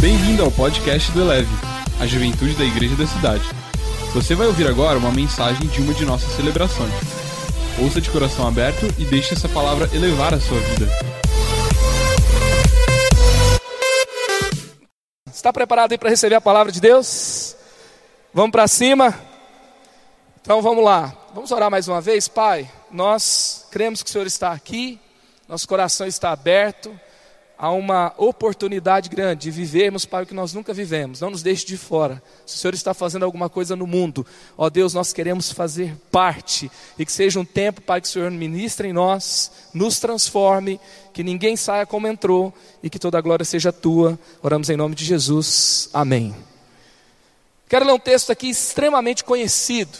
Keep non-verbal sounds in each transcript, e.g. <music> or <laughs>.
Bem-vindo ao podcast do Eleve, a juventude da igreja da cidade. Você vai ouvir agora uma mensagem de uma de nossas celebrações. Ouça de coração aberto e deixe essa palavra elevar a sua vida. Está preparado aí para receber a palavra de Deus? Vamos para cima? Então vamos lá. Vamos orar mais uma vez, Pai. Nós cremos que o Senhor está aqui, nosso coração está aberto há uma oportunidade grande de vivermos, Pai, o que nós nunca vivemos. Não nos deixe de fora. Se o Senhor está fazendo alguma coisa no mundo, ó Deus, nós queremos fazer parte. E que seja um tempo, Pai, que o Senhor ministre em nós, nos transforme, que ninguém saia como entrou e que toda a glória seja tua. Oramos em nome de Jesus. Amém. Quero ler um texto aqui extremamente conhecido.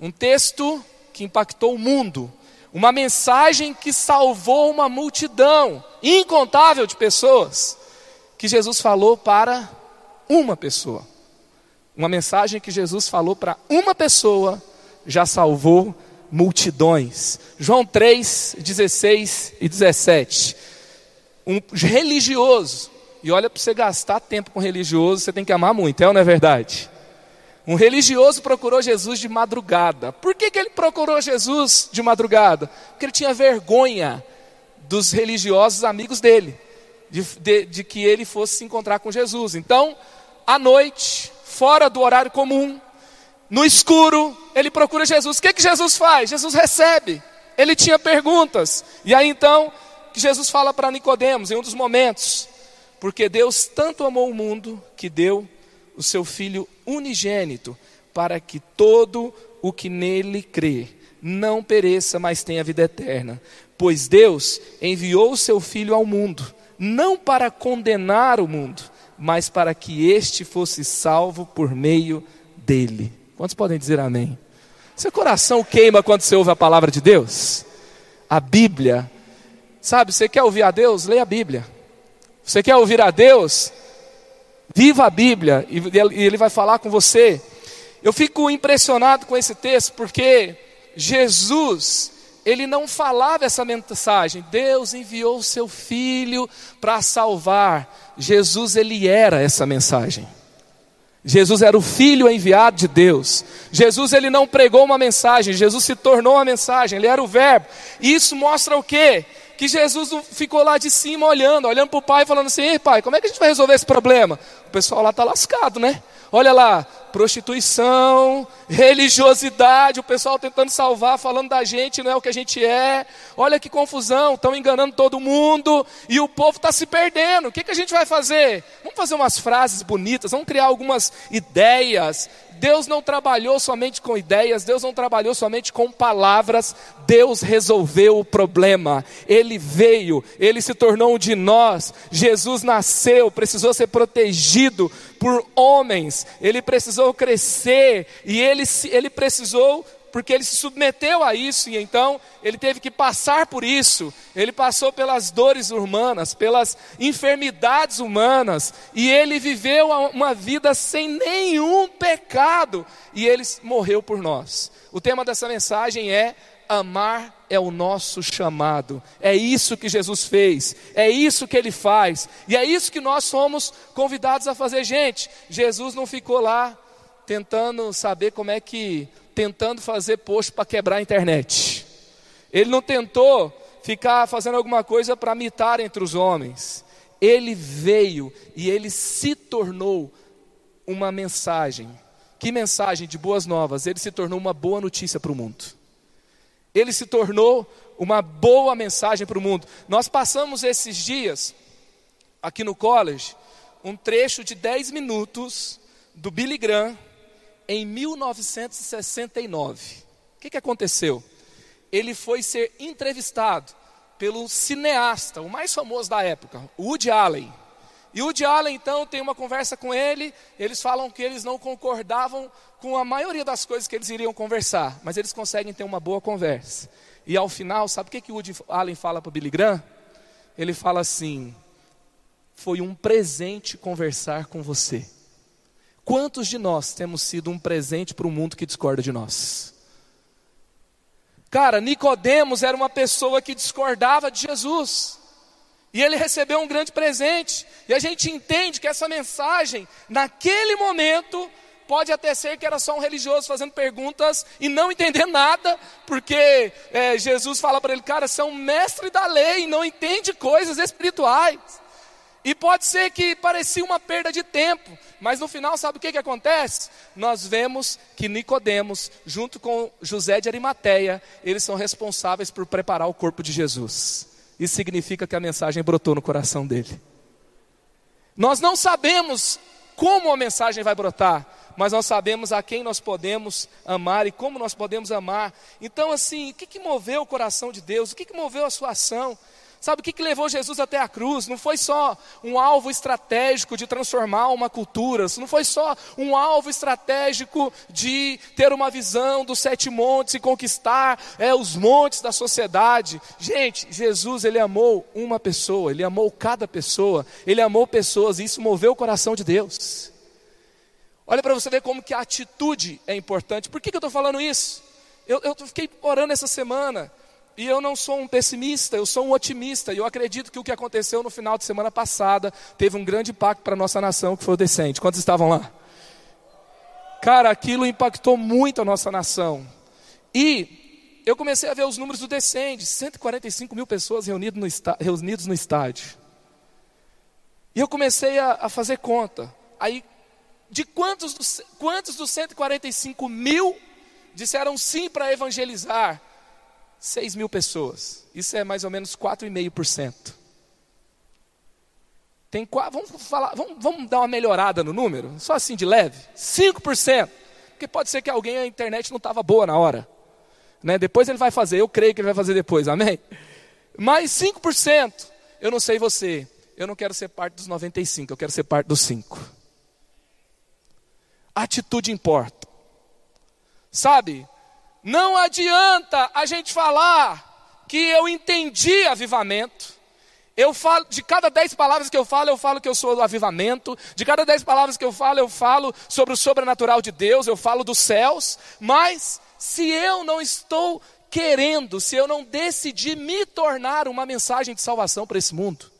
Um texto que impactou o mundo uma mensagem que salvou uma multidão incontável de pessoas, que Jesus falou para uma pessoa. Uma mensagem que Jesus falou para uma pessoa já salvou multidões. João 3, 16 e 17. Um religioso, e olha para você gastar tempo com religioso, você tem que amar muito, é ou não é verdade? Um religioso procurou Jesus de madrugada. Por que, que ele procurou Jesus de madrugada? Porque ele tinha vergonha dos religiosos amigos dele, de, de, de que ele fosse se encontrar com Jesus. Então, à noite, fora do horário comum, no escuro, ele procura Jesus. O que, que Jesus faz? Jesus recebe. Ele tinha perguntas. E aí então, que Jesus fala para Nicodemos em um dos momentos, porque Deus tanto amou o mundo que deu o seu Filho unigênito, para que todo o que nele crê não pereça, mas tenha vida eterna. Pois Deus enviou o seu Filho ao mundo, não para condenar o mundo, mas para que este fosse salvo por meio dele. Quantos podem dizer amém? Seu coração queima quando você ouve a palavra de Deus? A Bíblia. Sabe, você quer ouvir a Deus? Leia a Bíblia. Você quer ouvir a Deus? Viva a Bíblia e Ele vai falar com você. Eu fico impressionado com esse texto porque Jesus, ele não falava essa mensagem. Deus enviou o seu filho para salvar. Jesus, ele era essa mensagem. Jesus era o filho enviado de Deus. Jesus ele não pregou uma mensagem, Jesus se tornou uma mensagem, ele era o verbo. E isso mostra o quê? Que Jesus ficou lá de cima olhando, olhando para o pai, falando assim: Ei, pai, como é que a gente vai resolver esse problema? O pessoal lá está lascado, né? Olha lá, prostituição, religiosidade, o pessoal tentando salvar, falando da gente, não é o que a gente é. Olha que confusão, estão enganando todo mundo e o povo está se perdendo. O que, que a gente vai fazer? Vamos fazer umas frases bonitas, vamos criar algumas ideias. Deus não trabalhou somente com ideias, Deus não trabalhou somente com palavras, Deus resolveu o problema. Ele veio, ele se tornou um de nós. Jesus nasceu, precisou ser protegido por homens, ele precisou crescer e ele, ele precisou porque ele se submeteu a isso e então ele teve que passar por isso. Ele passou pelas dores humanas, pelas enfermidades humanas, e ele viveu uma vida sem nenhum pecado, e ele morreu por nós. O tema dessa mensagem é amar é o nosso chamado. É isso que Jesus fez, é isso que ele faz, e é isso que nós somos convidados a fazer. Gente, Jesus não ficou lá tentando saber como é que, tentando fazer post para quebrar a internet. Ele não tentou ficar fazendo alguma coisa para mitar entre os homens. Ele veio e ele se tornou uma mensagem. Que mensagem de boas novas? Ele se tornou uma boa notícia para o mundo ele se tornou uma boa mensagem para o mundo. Nós passamos esses dias, aqui no college, um trecho de 10 minutos do Billy Graham em 1969. O que, que aconteceu? Ele foi ser entrevistado pelo cineasta, o mais famoso da época, Woody Allen. E Woody Allen então tem uma conversa com ele, eles falam que eles não concordavam com a maioria das coisas que eles iriam conversar, mas eles conseguem ter uma boa conversa. E ao final, sabe o que, que Woody Allen fala para Billy Graham? Ele fala assim: Foi um presente conversar com você. Quantos de nós temos sido um presente para o mundo que discorda de nós? Cara, Nicodemos era uma pessoa que discordava de Jesus. E ele recebeu um grande presente. E a gente entende que essa mensagem, naquele momento, pode até ser que era só um religioso fazendo perguntas e não entender nada, porque é, Jesus fala para ele, cara, você é um mestre da lei, não entende coisas espirituais. E pode ser que parecia uma perda de tempo, mas no final sabe o que, que acontece? Nós vemos que Nicodemos, junto com José de Arimateia, eles são responsáveis por preparar o corpo de Jesus. Isso significa que a mensagem brotou no coração dele. Nós não sabemos como a mensagem vai brotar, mas nós sabemos a quem nós podemos amar e como nós podemos amar. Então, assim, o que, que moveu o coração de Deus? O que, que moveu a sua ação? Sabe o que, que levou Jesus até a cruz? Não foi só um alvo estratégico de transformar uma cultura, não foi só um alvo estratégico de ter uma visão dos sete montes e conquistar é, os montes da sociedade. Gente, Jesus, ele amou uma pessoa, ele amou cada pessoa, ele amou pessoas e isso moveu o coração de Deus. Olha para você ver como que a atitude é importante. Por que, que eu estou falando isso? Eu, eu fiquei orando essa semana. E eu não sou um pessimista, eu sou um otimista. E eu acredito que o que aconteceu no final de semana passada teve um grande impacto para a nossa nação, que foi o decente. Quantos estavam lá? Cara, aquilo impactou muito a nossa nação. E eu comecei a ver os números do Descende, 145 mil pessoas reunidas no, reunidos no estádio. E eu comecei a, a fazer conta. Aí, de quantos quantos dos 145 mil disseram sim para evangelizar? 6 mil pessoas. Isso é mais ou menos 4,5%. Tem, vamos, falar, vamos, vamos dar uma melhorada no número? Só assim de leve? 5%. Porque pode ser que alguém, a internet não estava boa na hora. Né? Depois ele vai fazer, eu creio que ele vai fazer depois, amém? Mas 5%, eu não sei você, eu não quero ser parte dos 95, eu quero ser parte dos 5. Atitude importa. Sabe, não adianta a gente falar que eu entendi avivamento. Eu falo, de cada dez palavras que eu falo, eu falo que eu sou do avivamento. De cada dez palavras que eu falo, eu falo sobre o sobrenatural de Deus, eu falo dos céus. Mas se eu não estou querendo, se eu não decidi me tornar uma mensagem de salvação para esse mundo.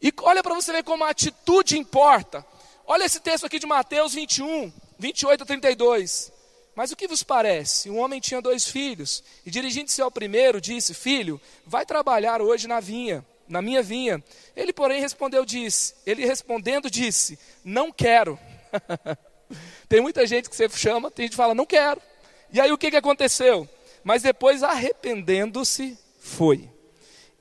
E olha para você ver como a atitude importa. Olha esse texto aqui de Mateus 21, 28 a 32. Mas o que vos parece? Um homem tinha dois filhos, e dirigindo-se ao primeiro, disse: Filho, vai trabalhar hoje na vinha, na minha vinha. Ele, porém, respondeu, disse, ele respondendo, disse: Não quero. <laughs> tem muita gente que você chama, tem gente que fala, não quero. E aí o que, que aconteceu? Mas depois, arrependendo-se, foi.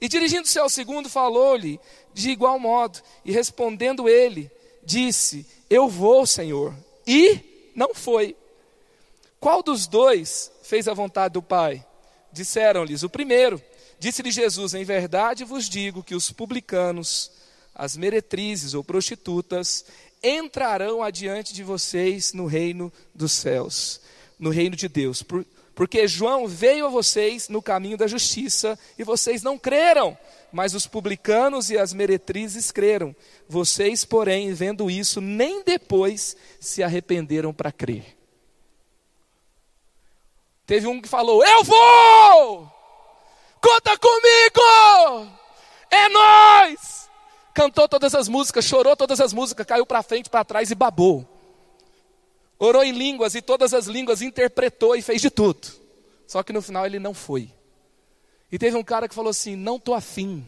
E dirigindo-se ao segundo, falou-lhe de igual modo, e respondendo ele, disse: Eu vou, Senhor. E não foi. Qual dos dois fez a vontade do Pai? Disseram-lhes o primeiro. Disse-lhe Jesus: Em verdade vos digo que os publicanos, as meretrizes ou prostitutas, entrarão adiante de vocês no reino dos céus, no reino de Deus. Por, porque João veio a vocês no caminho da justiça e vocês não creram, mas os publicanos e as meretrizes creram. Vocês, porém, vendo isso, nem depois se arrependeram para crer. Teve um que falou: Eu vou! Conta comigo! É nós! Cantou todas as músicas, chorou todas as músicas, caiu para frente, para trás e babou. Orou em línguas e todas as línguas interpretou e fez de tudo. Só que no final ele não foi. E teve um cara que falou assim: Não estou afim,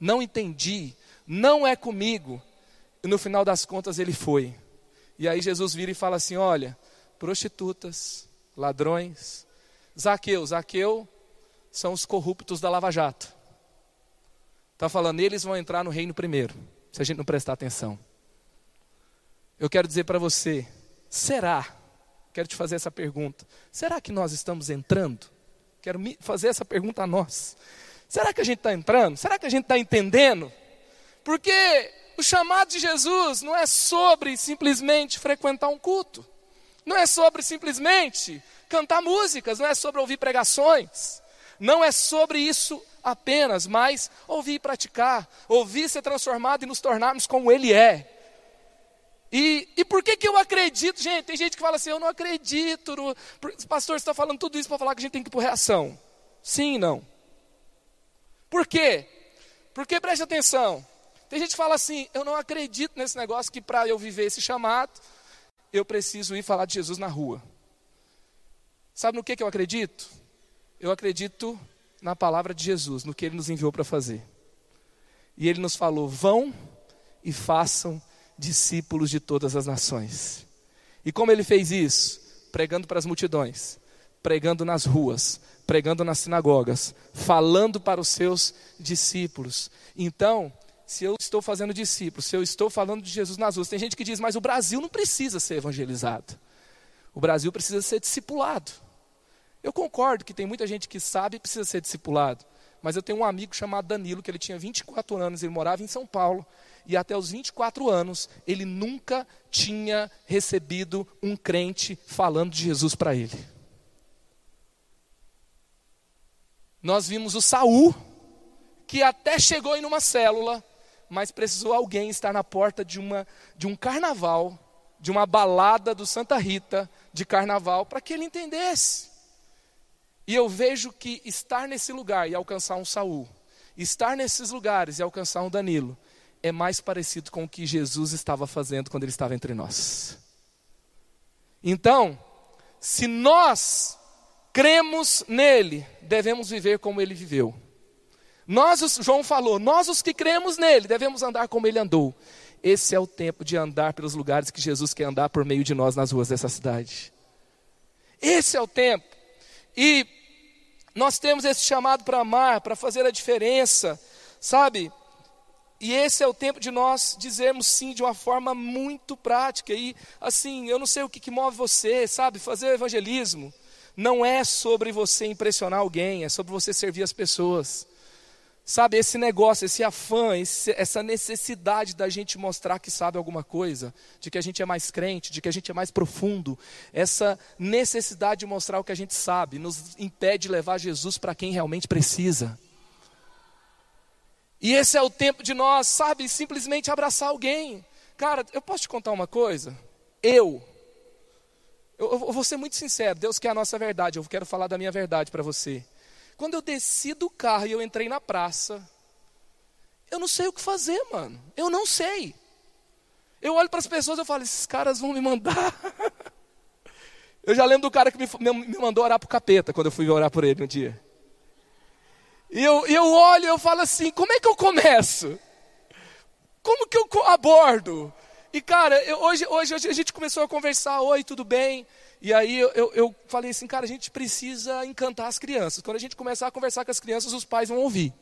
não entendi, não é comigo. E no final das contas ele foi. E aí Jesus vira e fala assim: Olha, prostitutas, ladrões, Zaqueu, Zaqueu são os corruptos da Lava Jato. Está falando, eles vão entrar no reino primeiro, se a gente não prestar atenção. Eu quero dizer para você, será? Quero te fazer essa pergunta. Será que nós estamos entrando? Quero fazer essa pergunta a nós. Será que a gente está entrando? Será que a gente está entendendo? Porque o chamado de Jesus não é sobre simplesmente frequentar um culto. Não é sobre simplesmente cantar músicas, não é sobre ouvir pregações. Não é sobre isso apenas, mas ouvir e praticar, ouvir ser transformado e nos tornarmos como Ele é. E, e por que, que eu acredito? Gente, tem gente que fala assim: eu não acredito. No... Pastor, está falando tudo isso para falar que a gente tem que ir por reação. Sim e não. Por quê? Porque preste atenção. Tem gente que fala assim: eu não acredito nesse negócio que para eu viver esse chamado, eu preciso ir falar de Jesus na rua. Sabe no que, que eu acredito? Eu acredito na palavra de Jesus, no que ele nos enviou para fazer. E ele nos falou: vão e façam discípulos de todas as nações. E como ele fez isso? Pregando para as multidões, pregando nas ruas, pregando nas sinagogas, falando para os seus discípulos. Então, se eu estou fazendo discípulos, se eu estou falando de Jesus nas ruas, tem gente que diz, mas o Brasil não precisa ser evangelizado. O Brasil precisa ser discipulado. Eu concordo que tem muita gente que sabe e precisa ser discipulado. Mas eu tenho um amigo chamado Danilo, que ele tinha 24 anos, ele morava em São Paulo, e até os 24 anos ele nunca tinha recebido um crente falando de Jesus para ele. Nós vimos o Saul, que até chegou em uma célula, mas precisou alguém estar na porta de, uma, de um carnaval, de uma balada do Santa Rita de carnaval, para que ele entendesse. E eu vejo que estar nesse lugar e alcançar um Saul, estar nesses lugares e alcançar um Danilo, é mais parecido com o que Jesus estava fazendo quando ele estava entre nós. Então, se nós cremos nele, devemos viver como ele viveu. Nós, os, João falou, nós os que cremos nele, devemos andar como ele andou. Esse é o tempo de andar pelos lugares que Jesus quer andar por meio de nós nas ruas dessa cidade. Esse é o tempo. E nós temos esse chamado para amar, para fazer a diferença, sabe? E esse é o tempo de nós dizermos sim de uma forma muito prática. E assim, eu não sei o que, que move você, sabe? Fazer o evangelismo não é sobre você impressionar alguém, é sobre você servir as pessoas. Sabe, esse negócio, esse afã, esse, essa necessidade da gente mostrar que sabe alguma coisa, de que a gente é mais crente, de que a gente é mais profundo, essa necessidade de mostrar o que a gente sabe, nos impede de levar Jesus para quem realmente precisa. E esse é o tempo de nós, sabe, simplesmente abraçar alguém. Cara, eu posso te contar uma coisa? Eu, eu, eu vou ser muito sincero, Deus quer a nossa verdade, eu quero falar da minha verdade para você. Quando eu desci do carro e eu entrei na praça, eu não sei o que fazer, mano. Eu não sei. Eu olho para as pessoas e falo, esses caras vão me mandar. <laughs> eu já lembro do cara que me, me mandou orar para o capeta quando eu fui orar por ele um dia. E eu, eu olho e eu falo assim, como é que eu começo? Como que eu abordo? E cara, eu, hoje, hoje, hoje a gente começou a conversar, oi, tudo bem? E aí eu, eu, eu, falei assim, cara, a gente precisa encantar as crianças. Quando a gente começar a conversar com as crianças, os pais vão ouvir.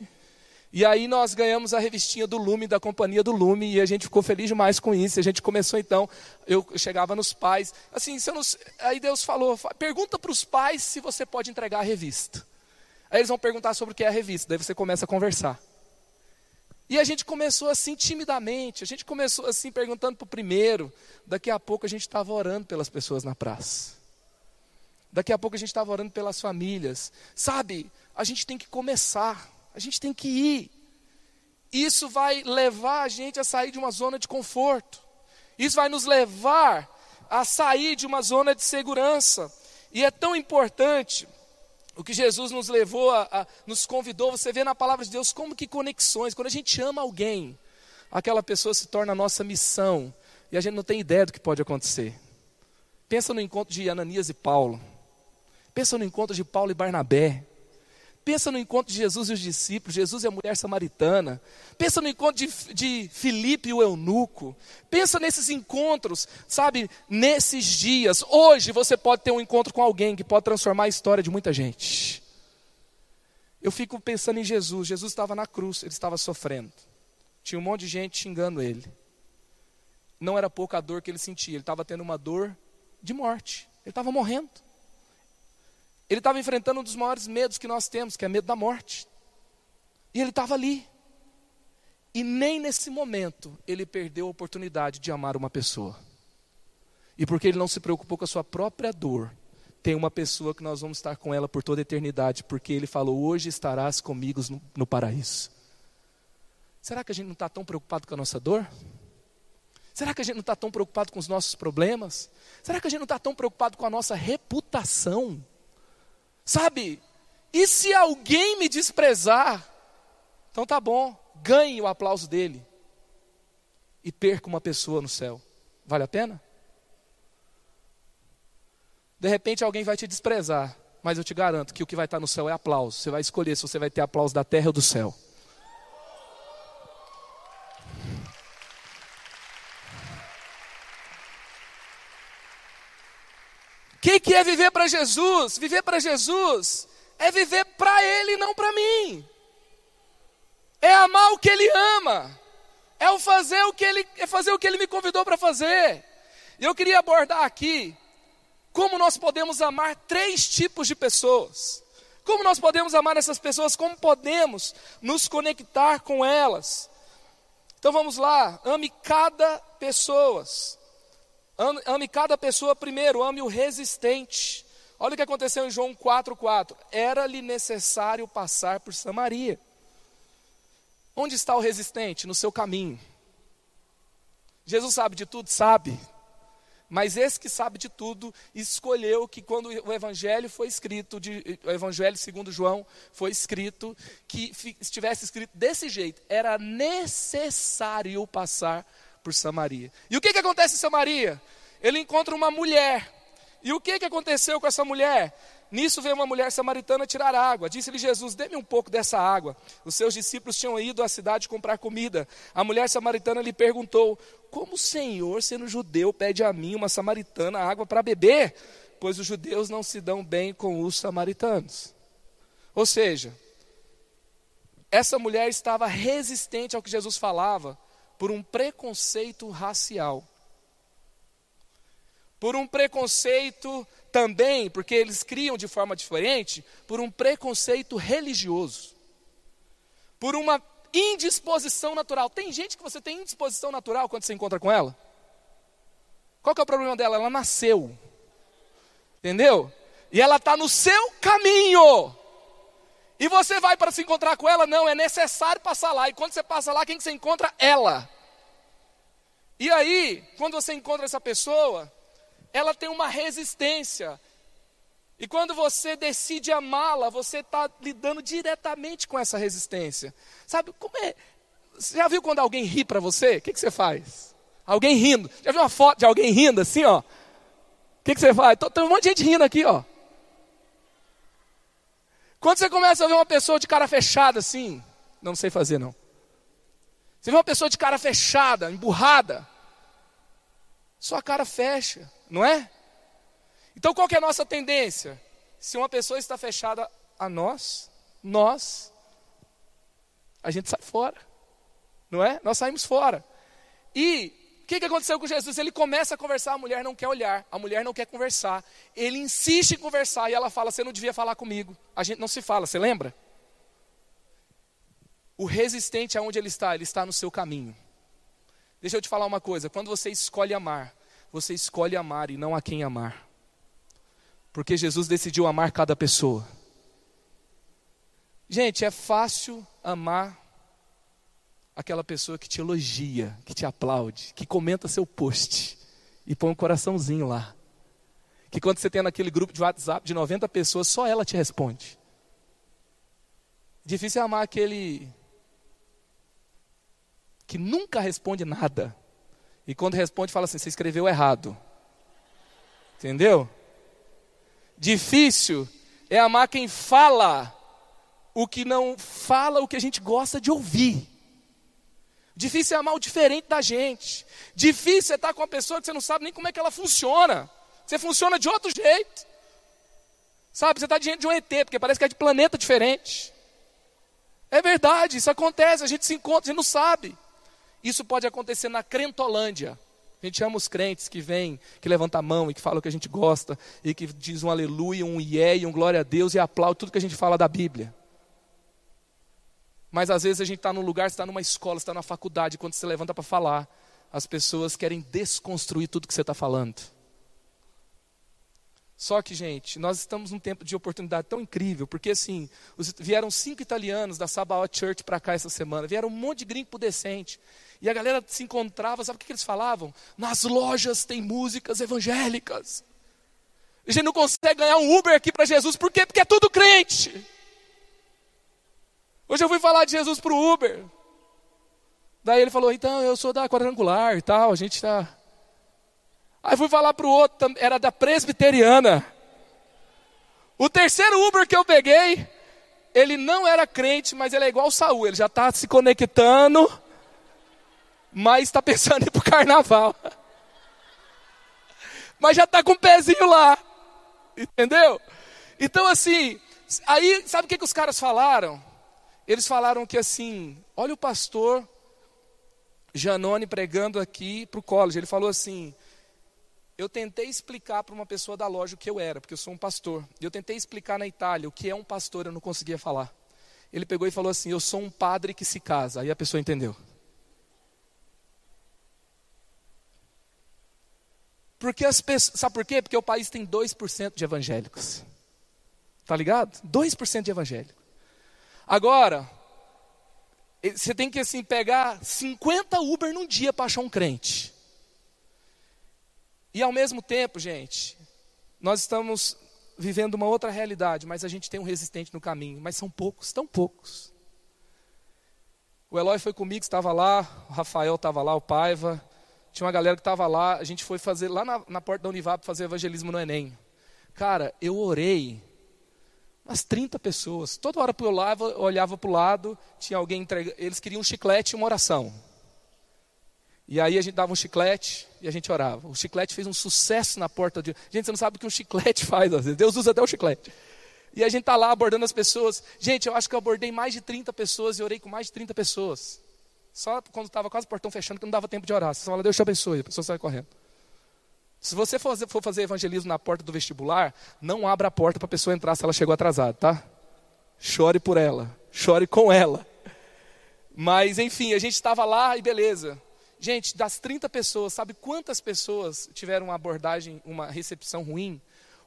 E aí nós ganhamos a revistinha do Lume, da companhia do Lume, e a gente ficou feliz demais com isso. A gente começou então, eu chegava nos pais, assim, não, aí Deus falou, pergunta para os pais se você pode entregar a revista. Aí eles vão perguntar sobre o que é a revista, daí você começa a conversar. E a gente começou assim timidamente, a gente começou assim perguntando para o primeiro, daqui a pouco a gente estava orando pelas pessoas na praça. Daqui a pouco a gente estava orando pelas famílias. Sabe, a gente tem que começar, a gente tem que ir. Isso vai levar a gente a sair de uma zona de conforto. Isso vai nos levar a sair de uma zona de segurança. E é tão importante o que Jesus nos levou, a, a, nos convidou, você vê na palavra de Deus como que conexões, quando a gente ama alguém, aquela pessoa se torna a nossa missão, e a gente não tem ideia do que pode acontecer. Pensa no encontro de Ananias e Paulo, pensa no encontro de Paulo e Barnabé, Pensa no encontro de Jesus e os discípulos, Jesus e a mulher samaritana. Pensa no encontro de, de Filipe e o eunuco. Pensa nesses encontros, sabe, nesses dias. Hoje você pode ter um encontro com alguém que pode transformar a história de muita gente. Eu fico pensando em Jesus. Jesus estava na cruz, ele estava sofrendo. Tinha um monte de gente xingando ele. Não era pouca a dor que ele sentia, ele estava tendo uma dor de morte. Ele estava morrendo. Ele estava enfrentando um dos maiores medos que nós temos, que é medo da morte. E ele estava ali. E nem nesse momento ele perdeu a oportunidade de amar uma pessoa. E porque ele não se preocupou com a sua própria dor, tem uma pessoa que nós vamos estar com ela por toda a eternidade, porque ele falou: Hoje estarás comigo no, no paraíso. Será que a gente não está tão preocupado com a nossa dor? Será que a gente não está tão preocupado com os nossos problemas? Será que a gente não está tão preocupado com a nossa reputação? Sabe? E se alguém me desprezar, então tá bom, ganhe o aplauso dele e perca uma pessoa no céu. Vale a pena? De repente alguém vai te desprezar, mas eu te garanto que o que vai estar no céu é aplauso. Você vai escolher se você vai ter aplauso da terra ou do céu. Que, que é viver para Jesus? Viver para Jesus é viver para Ele, não para mim. É amar o que Ele ama. É o fazer o que Ele, é fazer o que Ele me convidou para fazer. E eu queria abordar aqui como nós podemos amar três tipos de pessoas. Como nós podemos amar essas pessoas? Como podemos nos conectar com elas? Então vamos lá, ame cada pessoa. Ame cada pessoa primeiro, ame o resistente. Olha o que aconteceu em João 4,4. Era-lhe necessário passar por Samaria. Onde está o resistente? No seu caminho. Jesus sabe de tudo? Sabe. Mas esse que sabe de tudo escolheu que quando o evangelho foi escrito, de, o evangelho segundo João foi escrito, que estivesse escrito desse jeito, era necessário passar por Samaria. E o que, que acontece em Samaria? Ele encontra uma mulher. E o que, que aconteceu com essa mulher? Nisso veio uma mulher samaritana tirar água. Disse-lhe Jesus: Dê-me um pouco dessa água. Os seus discípulos tinham ido à cidade comprar comida. A mulher samaritana lhe perguntou: Como o Senhor, sendo judeu, pede a mim, uma samaritana, água para beber? Pois os judeus não se dão bem com os samaritanos. Ou seja, essa mulher estava resistente ao que Jesus falava por um preconceito racial por um preconceito também, porque eles criam de forma diferente, por um preconceito religioso, por uma indisposição natural. Tem gente que você tem indisposição natural quando você encontra com ela? Qual que é o problema dela? Ela nasceu. Entendeu? E ela está no seu caminho. E você vai para se encontrar com ela? Não, é necessário passar lá. E quando você passa lá, quem que você encontra? Ela. E aí, quando você encontra essa pessoa, ela tem uma resistência. E quando você decide amá-la, você está lidando diretamente com essa resistência. Sabe como é? Você já viu quando alguém ri para você? O que, que, você faz? Alguém rindo. Já viu uma foto de alguém rindo assim, ó? O que, que você faz? Tem um monte de gente rindo aqui, ó. Quando você começa a ver uma pessoa de cara fechada assim, não sei fazer não. Você vê uma pessoa de cara fechada, emburrada, sua cara fecha não é? Então qual é a nossa tendência? Se uma pessoa está fechada a nós, nós, a gente sai fora, não é? Nós saímos fora. E que, que aconteceu com Jesus? Ele começa a conversar, a mulher não quer olhar, a mulher não quer conversar. Ele insiste em conversar e ela fala: Você não devia falar comigo. A gente não se fala, você lembra? O resistente aonde ele está? Ele está no seu caminho. Deixa eu te falar uma coisa: quando você escolhe amar, você escolhe amar e não a quem amar. Porque Jesus decidiu amar cada pessoa. Gente, é fácil amar aquela pessoa que te elogia, que te aplaude, que comenta seu post e põe um coraçãozinho lá. Que quando você tem naquele grupo de WhatsApp de 90 pessoas, só ela te responde. Difícil é amar aquele que nunca responde nada. E quando responde, fala assim: você escreveu errado. Entendeu? Difícil é amar quem fala o que não fala o que a gente gosta de ouvir. Difícil é amar o diferente da gente. Difícil é estar com uma pessoa que você não sabe nem como é que ela funciona. Você funciona de outro jeito. Sabe, você está diante de um ET, porque parece que é de planeta diferente. É verdade, isso acontece, a gente se encontra, a gente não sabe. Isso pode acontecer na Crentolândia. A gente ama os crentes que vêm, que levantam a mão e que falam o que a gente gosta, e que diz um aleluia, um ié e um glória a Deus e aplaude tudo que a gente fala da Bíblia. Mas às vezes a gente está num lugar, está numa escola, está na faculdade, quando você levanta para falar, as pessoas querem desconstruir tudo que você está falando. Só que, gente, nós estamos num tempo de oportunidade tão incrível, porque assim, os, vieram cinco italianos da Sabaoth Church para cá essa semana, vieram um monte de gringo decente. E a galera se encontrava, sabe o que, que eles falavam? Nas lojas tem músicas evangélicas. A gente não consegue ganhar um Uber aqui para Jesus, por quê? Porque é tudo crente. Hoje eu fui falar de Jesus para o Uber. Daí ele falou, então eu sou da quadrangular e tal, a gente está. Aí fui falar para o outro, era da presbiteriana. O terceiro Uber que eu peguei, ele não era crente, mas ele é igual o Saul, ele já está se conectando, mas está pensando em ir para o carnaval. <laughs> Mas já está com o pezinho lá. Entendeu? Então assim, aí sabe o que, que os caras falaram? Eles falaram que assim, olha o pastor Janone pregando aqui para o college. Ele falou assim: eu tentei explicar para uma pessoa da loja o que eu era, porque eu sou um pastor. Eu tentei explicar na Itália o que é um pastor, eu não conseguia falar. Ele pegou e falou assim: Eu sou um padre que se casa. Aí a pessoa entendeu. Porque as pessoas, sabe por quê? Porque o país tem 2% de evangélicos. Tá ligado? 2% de evangélicos. Agora, você tem que assim pegar 50 Uber num dia para achar um crente. E ao mesmo tempo, gente, nós estamos vivendo uma outra realidade, mas a gente tem um resistente no caminho, mas são poucos, tão poucos. O Eloy foi comigo, estava lá, o Rafael estava lá, o Paiva, tinha uma galera que estava lá, a gente foi fazer lá na, na porta da Univap fazer evangelismo no Enem. Cara, eu orei umas 30 pessoas. Toda hora eu olhava, olhava para o lado, tinha alguém entregando. Eles queriam um chiclete e uma oração. E aí a gente dava um chiclete e a gente orava. O chiclete fez um sucesso na porta de. Gente, você não sabe o que um chiclete <laughs> faz, às vezes. Deus usa até o chiclete. E a gente está lá abordando as pessoas. Gente, eu acho que eu abordei mais de 30 pessoas e orei com mais de 30 pessoas. Só quando estava quase o portão fechando, que não dava tempo de orar. Você fala, Deus te abençoe, a pessoa sai correndo. Se você for fazer, evangelismo na porta do vestibular, não abra a porta para a pessoa entrar se ela chegou atrasada, tá? Chore por ela, chore com ela. Mas, enfim, a gente estava lá e beleza. Gente, das 30 pessoas, sabe quantas pessoas tiveram uma abordagem, uma recepção ruim?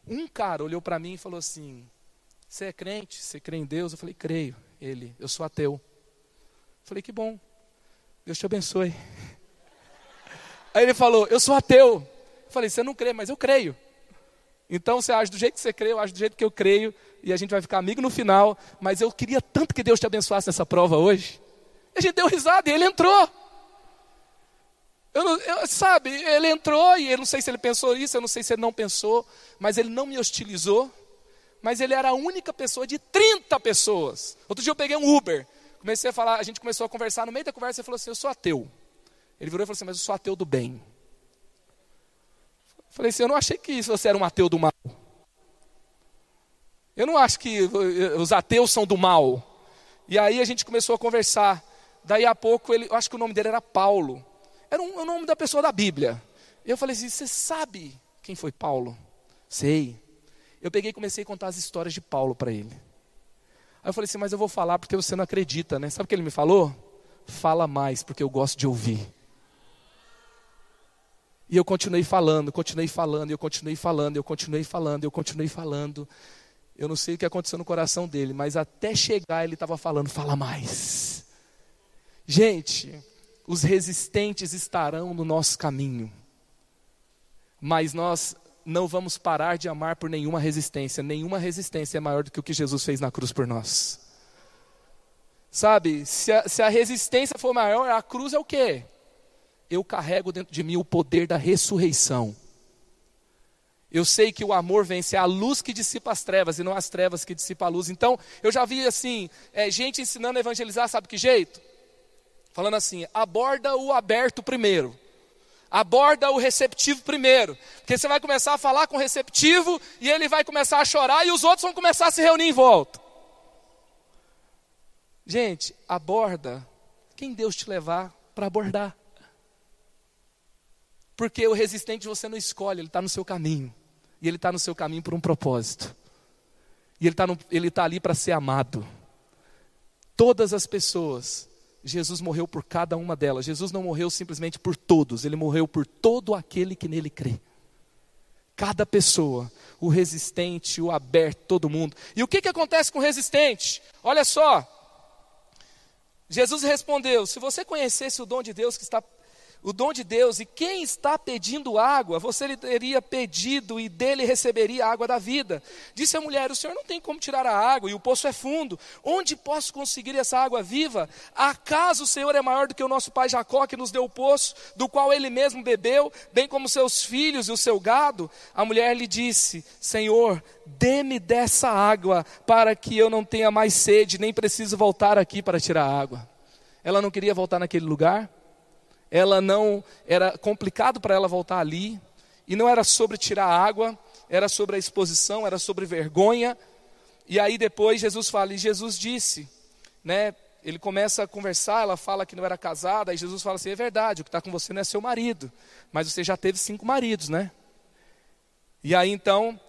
Um cara olhou para mim e falou assim: Você é crente? Você crê em Deus? Eu falei: Creio. Ele, eu sou ateu. Eu falei: Que bom. Deus te abençoe. <laughs> Aí ele falou: Eu sou ateu. Eu falei: Você não crê, mas eu creio. Então você age do jeito que você crê, eu acho do jeito que eu creio, e a gente vai ficar amigo no final. Mas eu queria tanto que Deus te abençoasse nessa prova hoje. A gente deu risada e ele entrou. Eu não, eu, sabe, ele entrou e eu não sei se ele pensou isso, eu não sei se ele não pensou, mas ele não me hostilizou. Mas ele era a única pessoa de 30 pessoas. Outro dia eu peguei um Uber, comecei a falar, a gente começou a conversar, no meio da conversa ele falou assim: Eu sou ateu. Ele virou e falou assim: Mas eu sou ateu do bem. Falei assim: Eu não achei que você era um ateu do mal. Eu não acho que os ateus são do mal. E aí a gente começou a conversar. Daí a pouco ele, eu acho que o nome dele era Paulo. Era um, o nome da pessoa da Bíblia. Eu falei assim: Você sabe quem foi Paulo? Sei. Eu peguei e comecei a contar as histórias de Paulo para ele. Aí eu falei assim: Mas eu vou falar porque você não acredita, né? Sabe o que ele me falou? Fala mais, porque eu gosto de ouvir. E eu continuei falando, continuei falando, eu continuei falando, eu continuei falando, eu continuei falando. Eu não sei o que aconteceu no coração dele, mas até chegar ele estava falando, fala mais. Gente, os resistentes estarão no nosso caminho. Mas nós não vamos parar de amar por nenhuma resistência. Nenhuma resistência é maior do que o que Jesus fez na cruz por nós. Sabe, se a, se a resistência for maior, a cruz é o quê? Eu carrego dentro de mim o poder da ressurreição. Eu sei que o amor vence, é a luz que dissipa as trevas e não as trevas que dissipa a luz. Então, eu já vi assim, é, gente ensinando a evangelizar, sabe que jeito? falando assim: aborda o aberto primeiro. Aborda o receptivo primeiro. Porque você vai começar a falar com o receptivo e ele vai começar a chorar e os outros vão começar a se reunir em volta. Gente, aborda quem Deus te levar para abordar. Porque o resistente você não escolhe, ele está no seu caminho. E ele está no seu caminho por um propósito. E ele está tá ali para ser amado. Todas as pessoas Jesus morreu por cada uma delas. Jesus não morreu simplesmente por todos, ele morreu por todo aquele que nele crê. Cada pessoa, o resistente, o aberto, todo mundo. E o que, que acontece com o resistente? Olha só. Jesus respondeu: se você conhecesse o dom de Deus que está. O dom de Deus, e quem está pedindo água, você lhe teria pedido e dele receberia a água da vida. Disse a mulher: O senhor não tem como tirar a água, e o poço é fundo. Onde posso conseguir essa água viva? Acaso o Senhor é maior do que o nosso pai Jacó, que nos deu o poço, do qual ele mesmo bebeu, bem como seus filhos e o seu gado? A mulher lhe disse: Senhor, dê-me dessa água, para que eu não tenha mais sede, nem preciso voltar aqui para tirar a água. Ela não queria voltar naquele lugar? Ela não era complicado para ela voltar ali, e não era sobre tirar água, era sobre a exposição, era sobre vergonha. E aí depois Jesus fala, e Jesus disse, né? Ele começa a conversar, ela fala que não era casada, aí Jesus fala assim: é verdade, o que está com você não é seu marido, mas você já teve cinco maridos, né? E aí então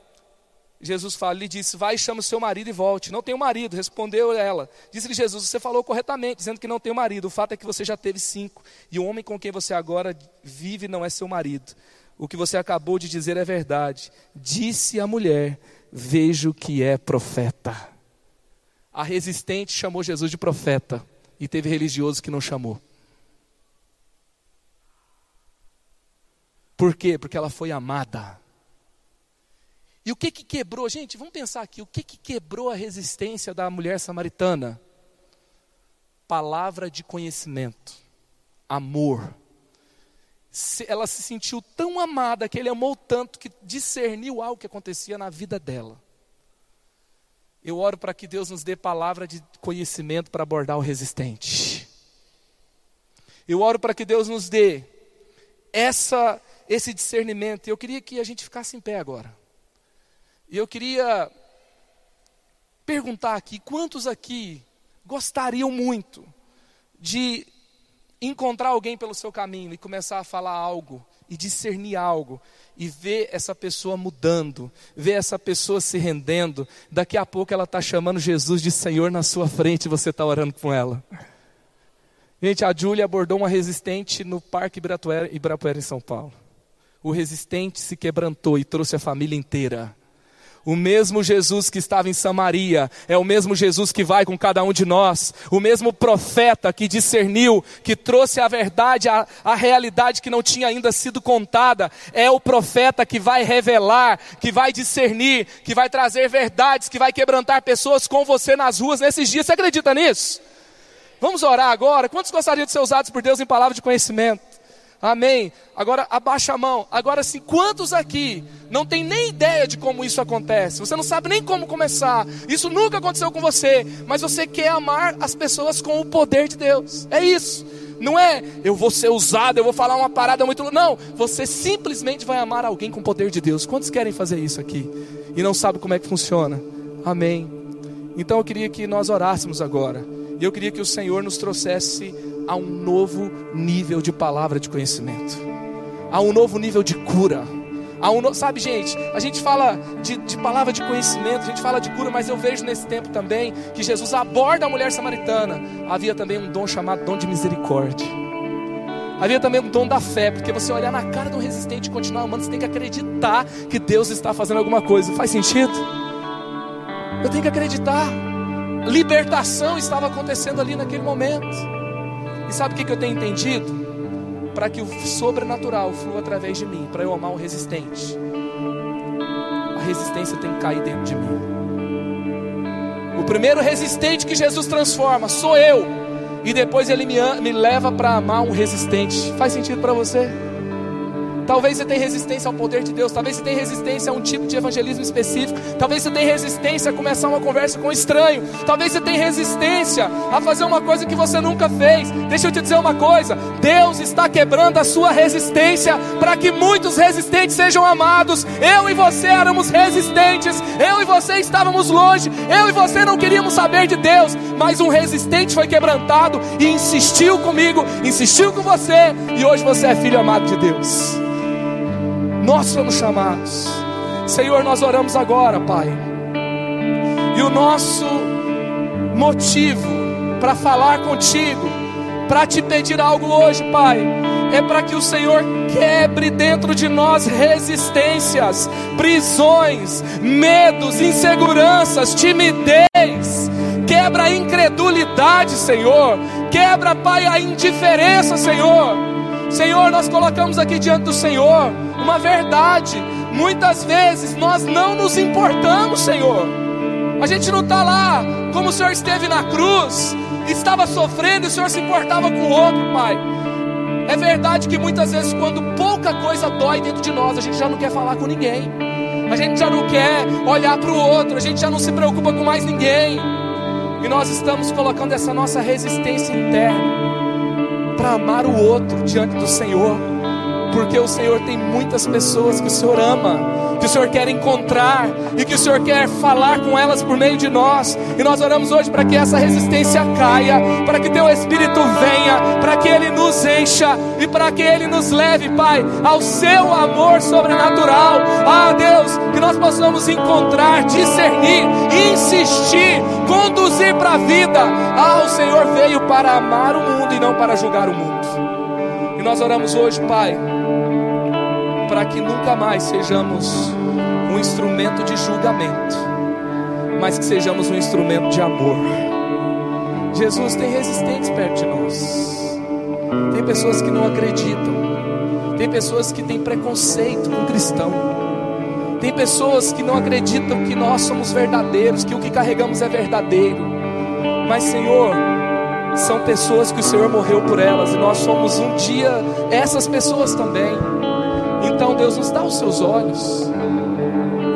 Jesus fala, lhe disse: Vai, chama o seu marido e volte. Não tenho marido, respondeu ela. Disse-lhe Jesus: Você falou corretamente, dizendo que não tem marido. O fato é que você já teve cinco, e o homem com quem você agora vive não é seu marido. O que você acabou de dizer é verdade. Disse a mulher: Vejo que é profeta. A resistente chamou Jesus de profeta, e teve religioso que não chamou. Por quê? Porque ela foi amada. E o que que quebrou? Gente, vamos pensar aqui. O que que quebrou a resistência da mulher samaritana? Palavra de conhecimento, amor. Ela se sentiu tão amada que ele amou tanto que discerniu algo que acontecia na vida dela. Eu oro para que Deus nos dê palavra de conhecimento para abordar o resistente. Eu oro para que Deus nos dê essa esse discernimento. Eu queria que a gente ficasse em pé agora. E eu queria perguntar aqui: quantos aqui gostariam muito de encontrar alguém pelo seu caminho e começar a falar algo e discernir algo e ver essa pessoa mudando, ver essa pessoa se rendendo, daqui a pouco ela está chamando Jesus de Senhor na sua frente e você está orando com ela. Gente, a Júlia abordou uma resistente no Parque Ibirapuera, Ibirapuera em São Paulo. O resistente se quebrantou e trouxe a família inteira. O mesmo Jesus que estava em Samaria é o mesmo Jesus que vai com cada um de nós. O mesmo profeta que discerniu, que trouxe a verdade, a, a realidade que não tinha ainda sido contada, é o profeta que vai revelar, que vai discernir, que vai trazer verdades, que vai quebrantar pessoas com você nas ruas nesses dias. Você acredita nisso? Vamos orar agora. Quantos gostariam de ser usados por Deus em palavra de conhecimento? Amém. Agora abaixa a mão. Agora sim, quantos aqui não tem nem ideia de como isso acontece? Você não sabe nem como começar. Isso nunca aconteceu com você, mas você quer amar as pessoas com o poder de Deus. É isso. Não é eu vou ser usado, eu vou falar uma parada muito. Não, você simplesmente vai amar alguém com o poder de Deus. Quantos querem fazer isso aqui e não sabe como é que funciona? Amém. Então eu queria que nós orássemos agora. E eu queria que o Senhor nos trouxesse a um novo nível de palavra de conhecimento, a um novo nível de cura. A um. Sabe, gente, a gente fala de, de palavra de conhecimento, a gente fala de cura, mas eu vejo nesse tempo também que Jesus aborda a mulher samaritana. Havia também um dom chamado dom de misericórdia. Havia também um dom da fé, porque você olhar na cara do resistente e continuar amando, você tem que acreditar que Deus está fazendo alguma coisa. Faz sentido? Eu tenho que acreditar. Libertação estava acontecendo ali naquele momento. E sabe o que, eu tenho entendido? Para que o sobrenatural flua através de mim, para eu amar o resistente, a resistência tem que cair dentro de mim. O primeiro resistente que Jesus transforma sou eu, e depois ele me, me leva para amar um resistente. Faz sentido para você? Talvez você tenha resistência ao poder de Deus. Talvez você tenha resistência a um tipo de evangelismo específico. Talvez você tenha resistência a começar uma conversa com um estranho. Talvez você tenha resistência a fazer uma coisa que você nunca fez. Deixa eu te dizer uma coisa: Deus está quebrando a sua resistência para que muitos resistentes sejam amados. Eu e você éramos resistentes. Eu e você estávamos longe. Eu e você não queríamos saber de Deus. Mas um resistente foi quebrantado e insistiu comigo, insistiu com você. E hoje você é filho amado de Deus. Nós somos chamados. Senhor, nós oramos agora, Pai. E o nosso motivo para falar contigo, para te pedir algo hoje, Pai, é para que o Senhor quebre dentro de nós resistências, prisões, medos, inseguranças, timidez. Quebra a incredulidade, Senhor. Quebra, Pai, a indiferença, Senhor Senhor, nós colocamos aqui diante do Senhor uma verdade. Muitas vezes nós não nos importamos, Senhor. A gente não está lá como o Senhor esteve na cruz, estava sofrendo e o Senhor se importava com o outro, Pai. É verdade que muitas vezes, quando pouca coisa dói dentro de nós, a gente já não quer falar com ninguém, a gente já não quer olhar para o outro, a gente já não se preocupa com mais ninguém, e nós estamos colocando essa nossa resistência interna para amar o outro diante do Senhor, porque o Senhor tem muitas pessoas que o Senhor ama que o Senhor quer encontrar e que o Senhor quer falar com elas por meio de nós. E nós oramos hoje para que essa resistência caia, para que teu Espírito venha, para que ele nos encha e para que ele nos leve, Pai, ao seu amor sobrenatural. Ah, Deus, que nós possamos encontrar, discernir, insistir, conduzir para a vida. Ah, o Senhor veio para amar o mundo e não para julgar o mundo. Nós oramos hoje, Pai para que nunca mais sejamos um instrumento de julgamento, mas que sejamos um instrumento de amor. Jesus tem resistentes perto de nós, tem pessoas que não acreditam, tem pessoas que têm preconceito com cristão, tem pessoas que não acreditam que nós somos verdadeiros, que o que carregamos é verdadeiro, mas Senhor, são pessoas que o Senhor morreu por elas e nós somos um dia essas pessoas também. Então, Deus, nos dá os seus olhos.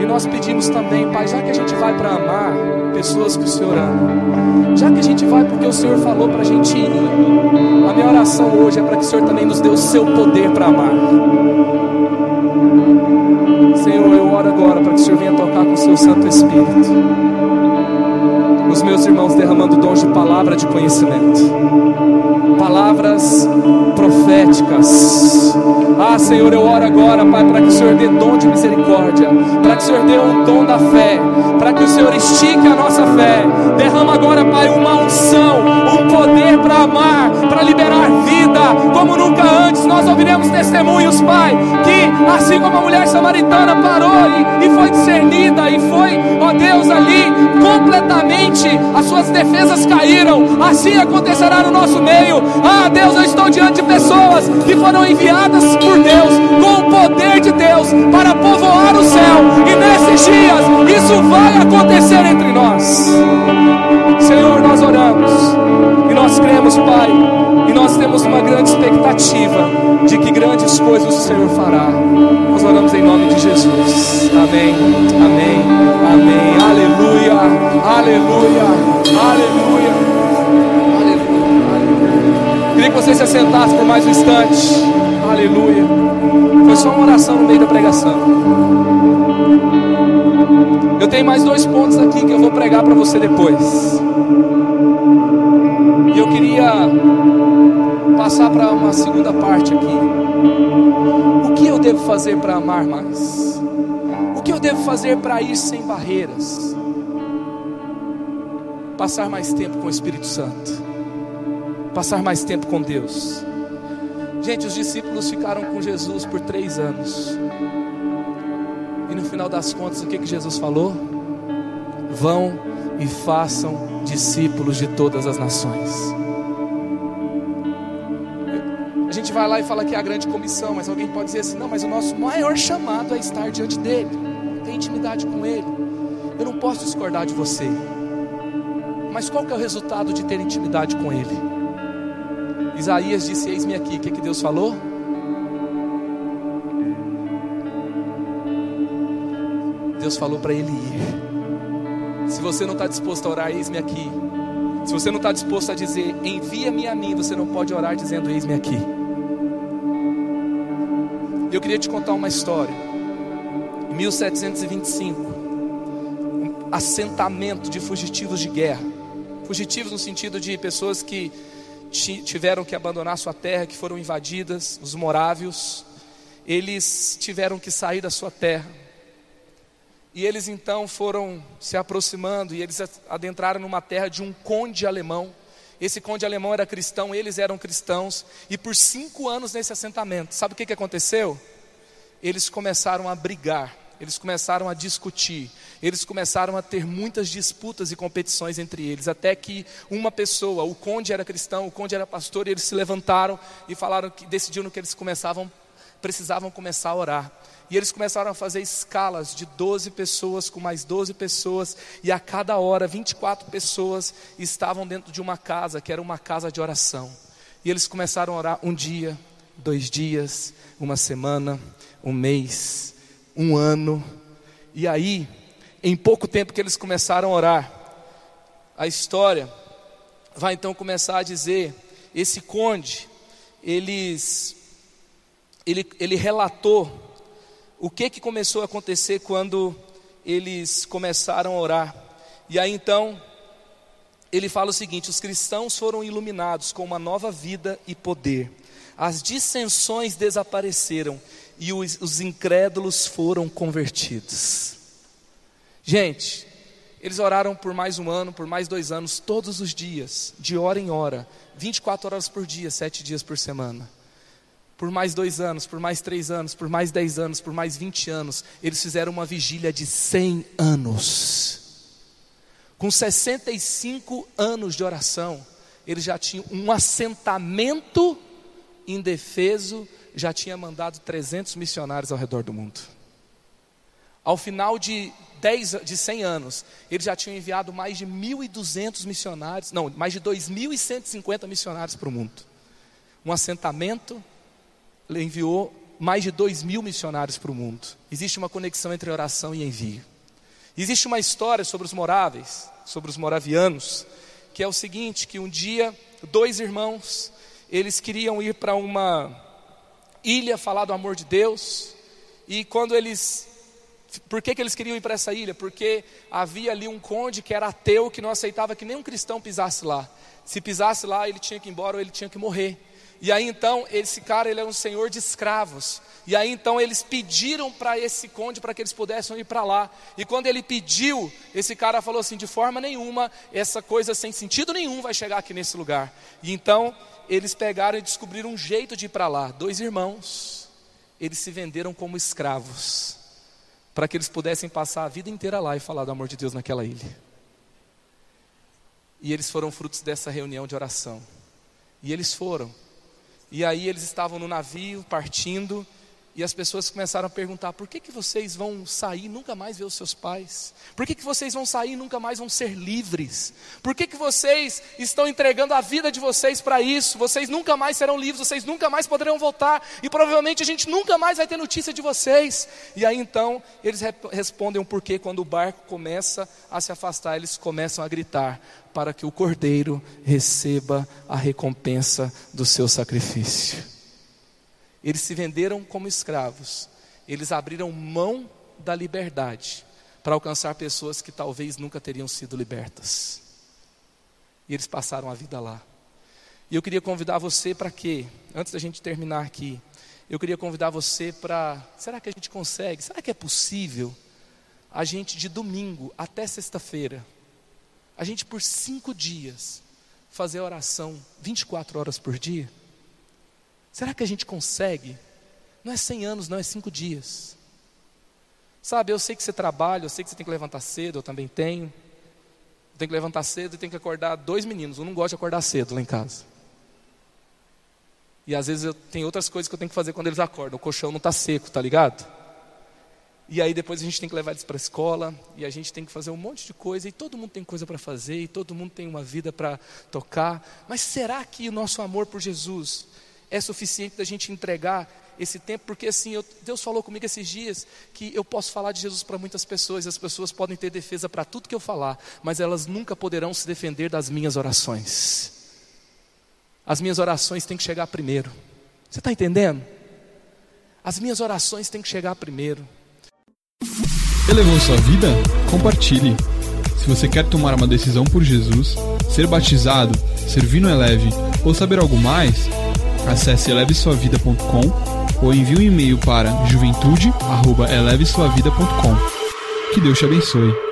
E nós pedimos também, Pai, já que a gente vai para amar pessoas que o Senhor ama, já que a gente vai porque o Senhor falou para a gente ir, a minha oração hoje é para que o Senhor também nos dê o seu poder para amar. Senhor, eu oro agora para que o Senhor venha tocar com o seu Santo Espírito. Os meus irmãos derramando dons de palavra de conhecimento, palavras proféticas. Ah, Senhor, eu oro agora, Pai, para que o Senhor dê dom de misericórdia, para que o Senhor dê um dom da fé, para que o Senhor estique a nossa fé. Derrama agora, Pai, uma unção, um poder para amar, para liberar vida, como nunca antes. Nós ouviremos testemunhos, Pai, que assim como a mulher samaritana parou e, e foi discernida e foi, ó Deus, ali completamente as suas defesas caíram. Assim acontecerá no nosso meio. Ah, Deus, eu estou diante de pessoas que foram enviadas por Deus, com o poder de Deus, para povoar o céu. E nesses dias, isso vai acontecer entre nós. Senhor, nós oramos e nós cremos, Pai, e nós temos uma grande expectativa de que grandes coisas o Senhor fará. Nós oramos em nome de Jesus. Amém. Amém. Amém. Aleluia. Aleluia. Aleluia. Queria que você se assentasse por mais um instante. Aleluia. Foi só uma oração no meio da pregação. Eu tenho mais dois pontos aqui que eu vou pregar para você depois. E eu queria passar para uma segunda parte aqui. O que eu devo fazer para amar mais? O que eu devo fazer para ir sem barreiras? Passar mais tempo com o Espírito Santo. Passar mais tempo com Deus. Gente, os discípulos ficaram com Jesus por três anos. E no final das contas, o que, que Jesus falou? Vão e façam discípulos de todas as nações. A gente vai lá e fala que é a grande comissão, mas alguém pode dizer assim: não, mas o nosso maior chamado é estar diante dele, ter intimidade com ele. Eu não posso discordar de você, mas qual que é o resultado de ter intimidade com ele? Isaías disse: Eis-me aqui, o que, que Deus falou? Deus falou para ele ir. Se você não está disposto a orar, eis-me aqui. Se você não está disposto a dizer, envia-me a mim, você não pode orar dizendo, eis-me aqui. Eu queria te contar uma história. Em 1725, um assentamento de fugitivos de guerra. Fugitivos no sentido de pessoas que tiveram que abandonar sua terra, que foram invadidas, os morávios. Eles tiveram que sair da sua terra e eles então foram se aproximando e eles adentraram numa terra de um conde alemão. Esse conde alemão era cristão, eles eram cristãos. E por cinco anos nesse assentamento, sabe o que, que aconteceu? Eles começaram a brigar eles começaram a discutir, eles começaram a ter muitas disputas e competições entre eles, até que uma pessoa, o conde era cristão, o conde era pastor, e eles se levantaram e falaram que decidiram que eles começavam, precisavam começar a orar. E eles começaram a fazer escalas de 12 pessoas com mais 12 pessoas, e a cada hora 24 pessoas estavam dentro de uma casa, que era uma casa de oração. E eles começaram a orar um dia, dois dias, uma semana, um mês, um ano. E aí, em pouco tempo que eles começaram a orar, a história vai então começar a dizer: esse conde, eles, ele, ele relatou o que, que começou a acontecer quando eles começaram a orar. E aí então, ele fala o seguinte: os cristãos foram iluminados com uma nova vida e poder, as dissensões desapareceram e os, os incrédulos foram convertidos. Gente, eles oraram por mais um ano, por mais dois anos, todos os dias, de hora em hora, 24 horas por dia, sete dias por semana. Por mais dois anos, por mais três anos, por mais dez anos, por mais vinte anos, eles fizeram uma vigília de cem anos. Com 65 anos de oração, eles já tinham um assentamento indefeso já tinha mandado 300 missionários ao redor do mundo. Ao final de 10, de 100 anos, eles já tinham enviado mais de 1.200 missionários, não, mais de 2.150 missionários para o mundo. Um assentamento enviou mais de 2 mil missionários para o mundo. Existe uma conexão entre oração e envio. Existe uma história sobre os moráveis, sobre os moravianos, que é o seguinte, que um dia dois irmãos, eles queriam ir para uma ilha falar do amor de Deus. E quando eles. Por que, que eles queriam ir para essa ilha? Porque havia ali um conde que era ateu, que não aceitava que nenhum cristão pisasse lá. Se pisasse lá, ele tinha que ir embora ou ele tinha que morrer. E aí então, esse cara, ele era um senhor de escravos. E aí então eles pediram para esse conde para que eles pudessem ir para lá. E quando ele pediu, esse cara falou assim: de forma nenhuma, essa coisa sem sentido nenhum vai chegar aqui nesse lugar. E então eles pegaram e descobriram um jeito de ir para lá. Dois irmãos, eles se venderam como escravos, para que eles pudessem passar a vida inteira lá e falar do amor de Deus naquela ilha. E eles foram frutos dessa reunião de oração. E eles foram. E aí eles estavam no navio, partindo, e as pessoas começaram a perguntar: por que, que vocês vão sair e nunca mais ver os seus pais? Por que, que vocês vão sair e nunca mais vão ser livres? Por que, que vocês estão entregando a vida de vocês para isso? Vocês nunca mais serão livres, vocês nunca mais poderão voltar, e provavelmente a gente nunca mais vai ter notícia de vocês. E aí então eles respondem o porquê quando o barco começa a se afastar, eles começam a gritar: para que o cordeiro receba a recompensa do seu sacrifício. Eles se venderam como escravos. Eles abriram mão da liberdade para alcançar pessoas que talvez nunca teriam sido libertas. E eles passaram a vida lá. E eu queria convidar você para quê? Antes da gente terminar aqui, eu queria convidar você para. Será que a gente consegue? Será que é possível a gente de domingo até sexta-feira, a gente por cinco dias, fazer oração 24 horas por dia? Será que a gente consegue? Não é 100 anos, não, é 5 dias. Sabe, eu sei que você trabalha, eu sei que você tem que levantar cedo, eu também tenho. Eu tenho que levantar cedo e tenho que acordar dois meninos. Eu não gosto de acordar cedo lá em casa. E às vezes eu tenho outras coisas que eu tenho que fazer quando eles acordam. O colchão não está seco, tá ligado? E aí depois a gente tem que levar eles para a escola, e a gente tem que fazer um monte de coisa, e todo mundo tem coisa para fazer, e todo mundo tem uma vida para tocar. Mas será que o nosso amor por Jesus é suficiente da gente entregar esse tempo, porque assim, eu, Deus falou comigo esses dias que eu posso falar de Jesus para muitas pessoas, e as pessoas podem ter defesa para tudo que eu falar, mas elas nunca poderão se defender das minhas orações. As minhas orações têm que chegar primeiro. Você está entendendo? As minhas orações têm que chegar primeiro. Elevou sua vida? Compartilhe. Se você quer tomar uma decisão por Jesus, ser batizado, servir no Eleve ou saber algo mais, Acesse elevesuavida.com ou envie um e-mail para juventude@elevesuavida.com. Que Deus te abençoe.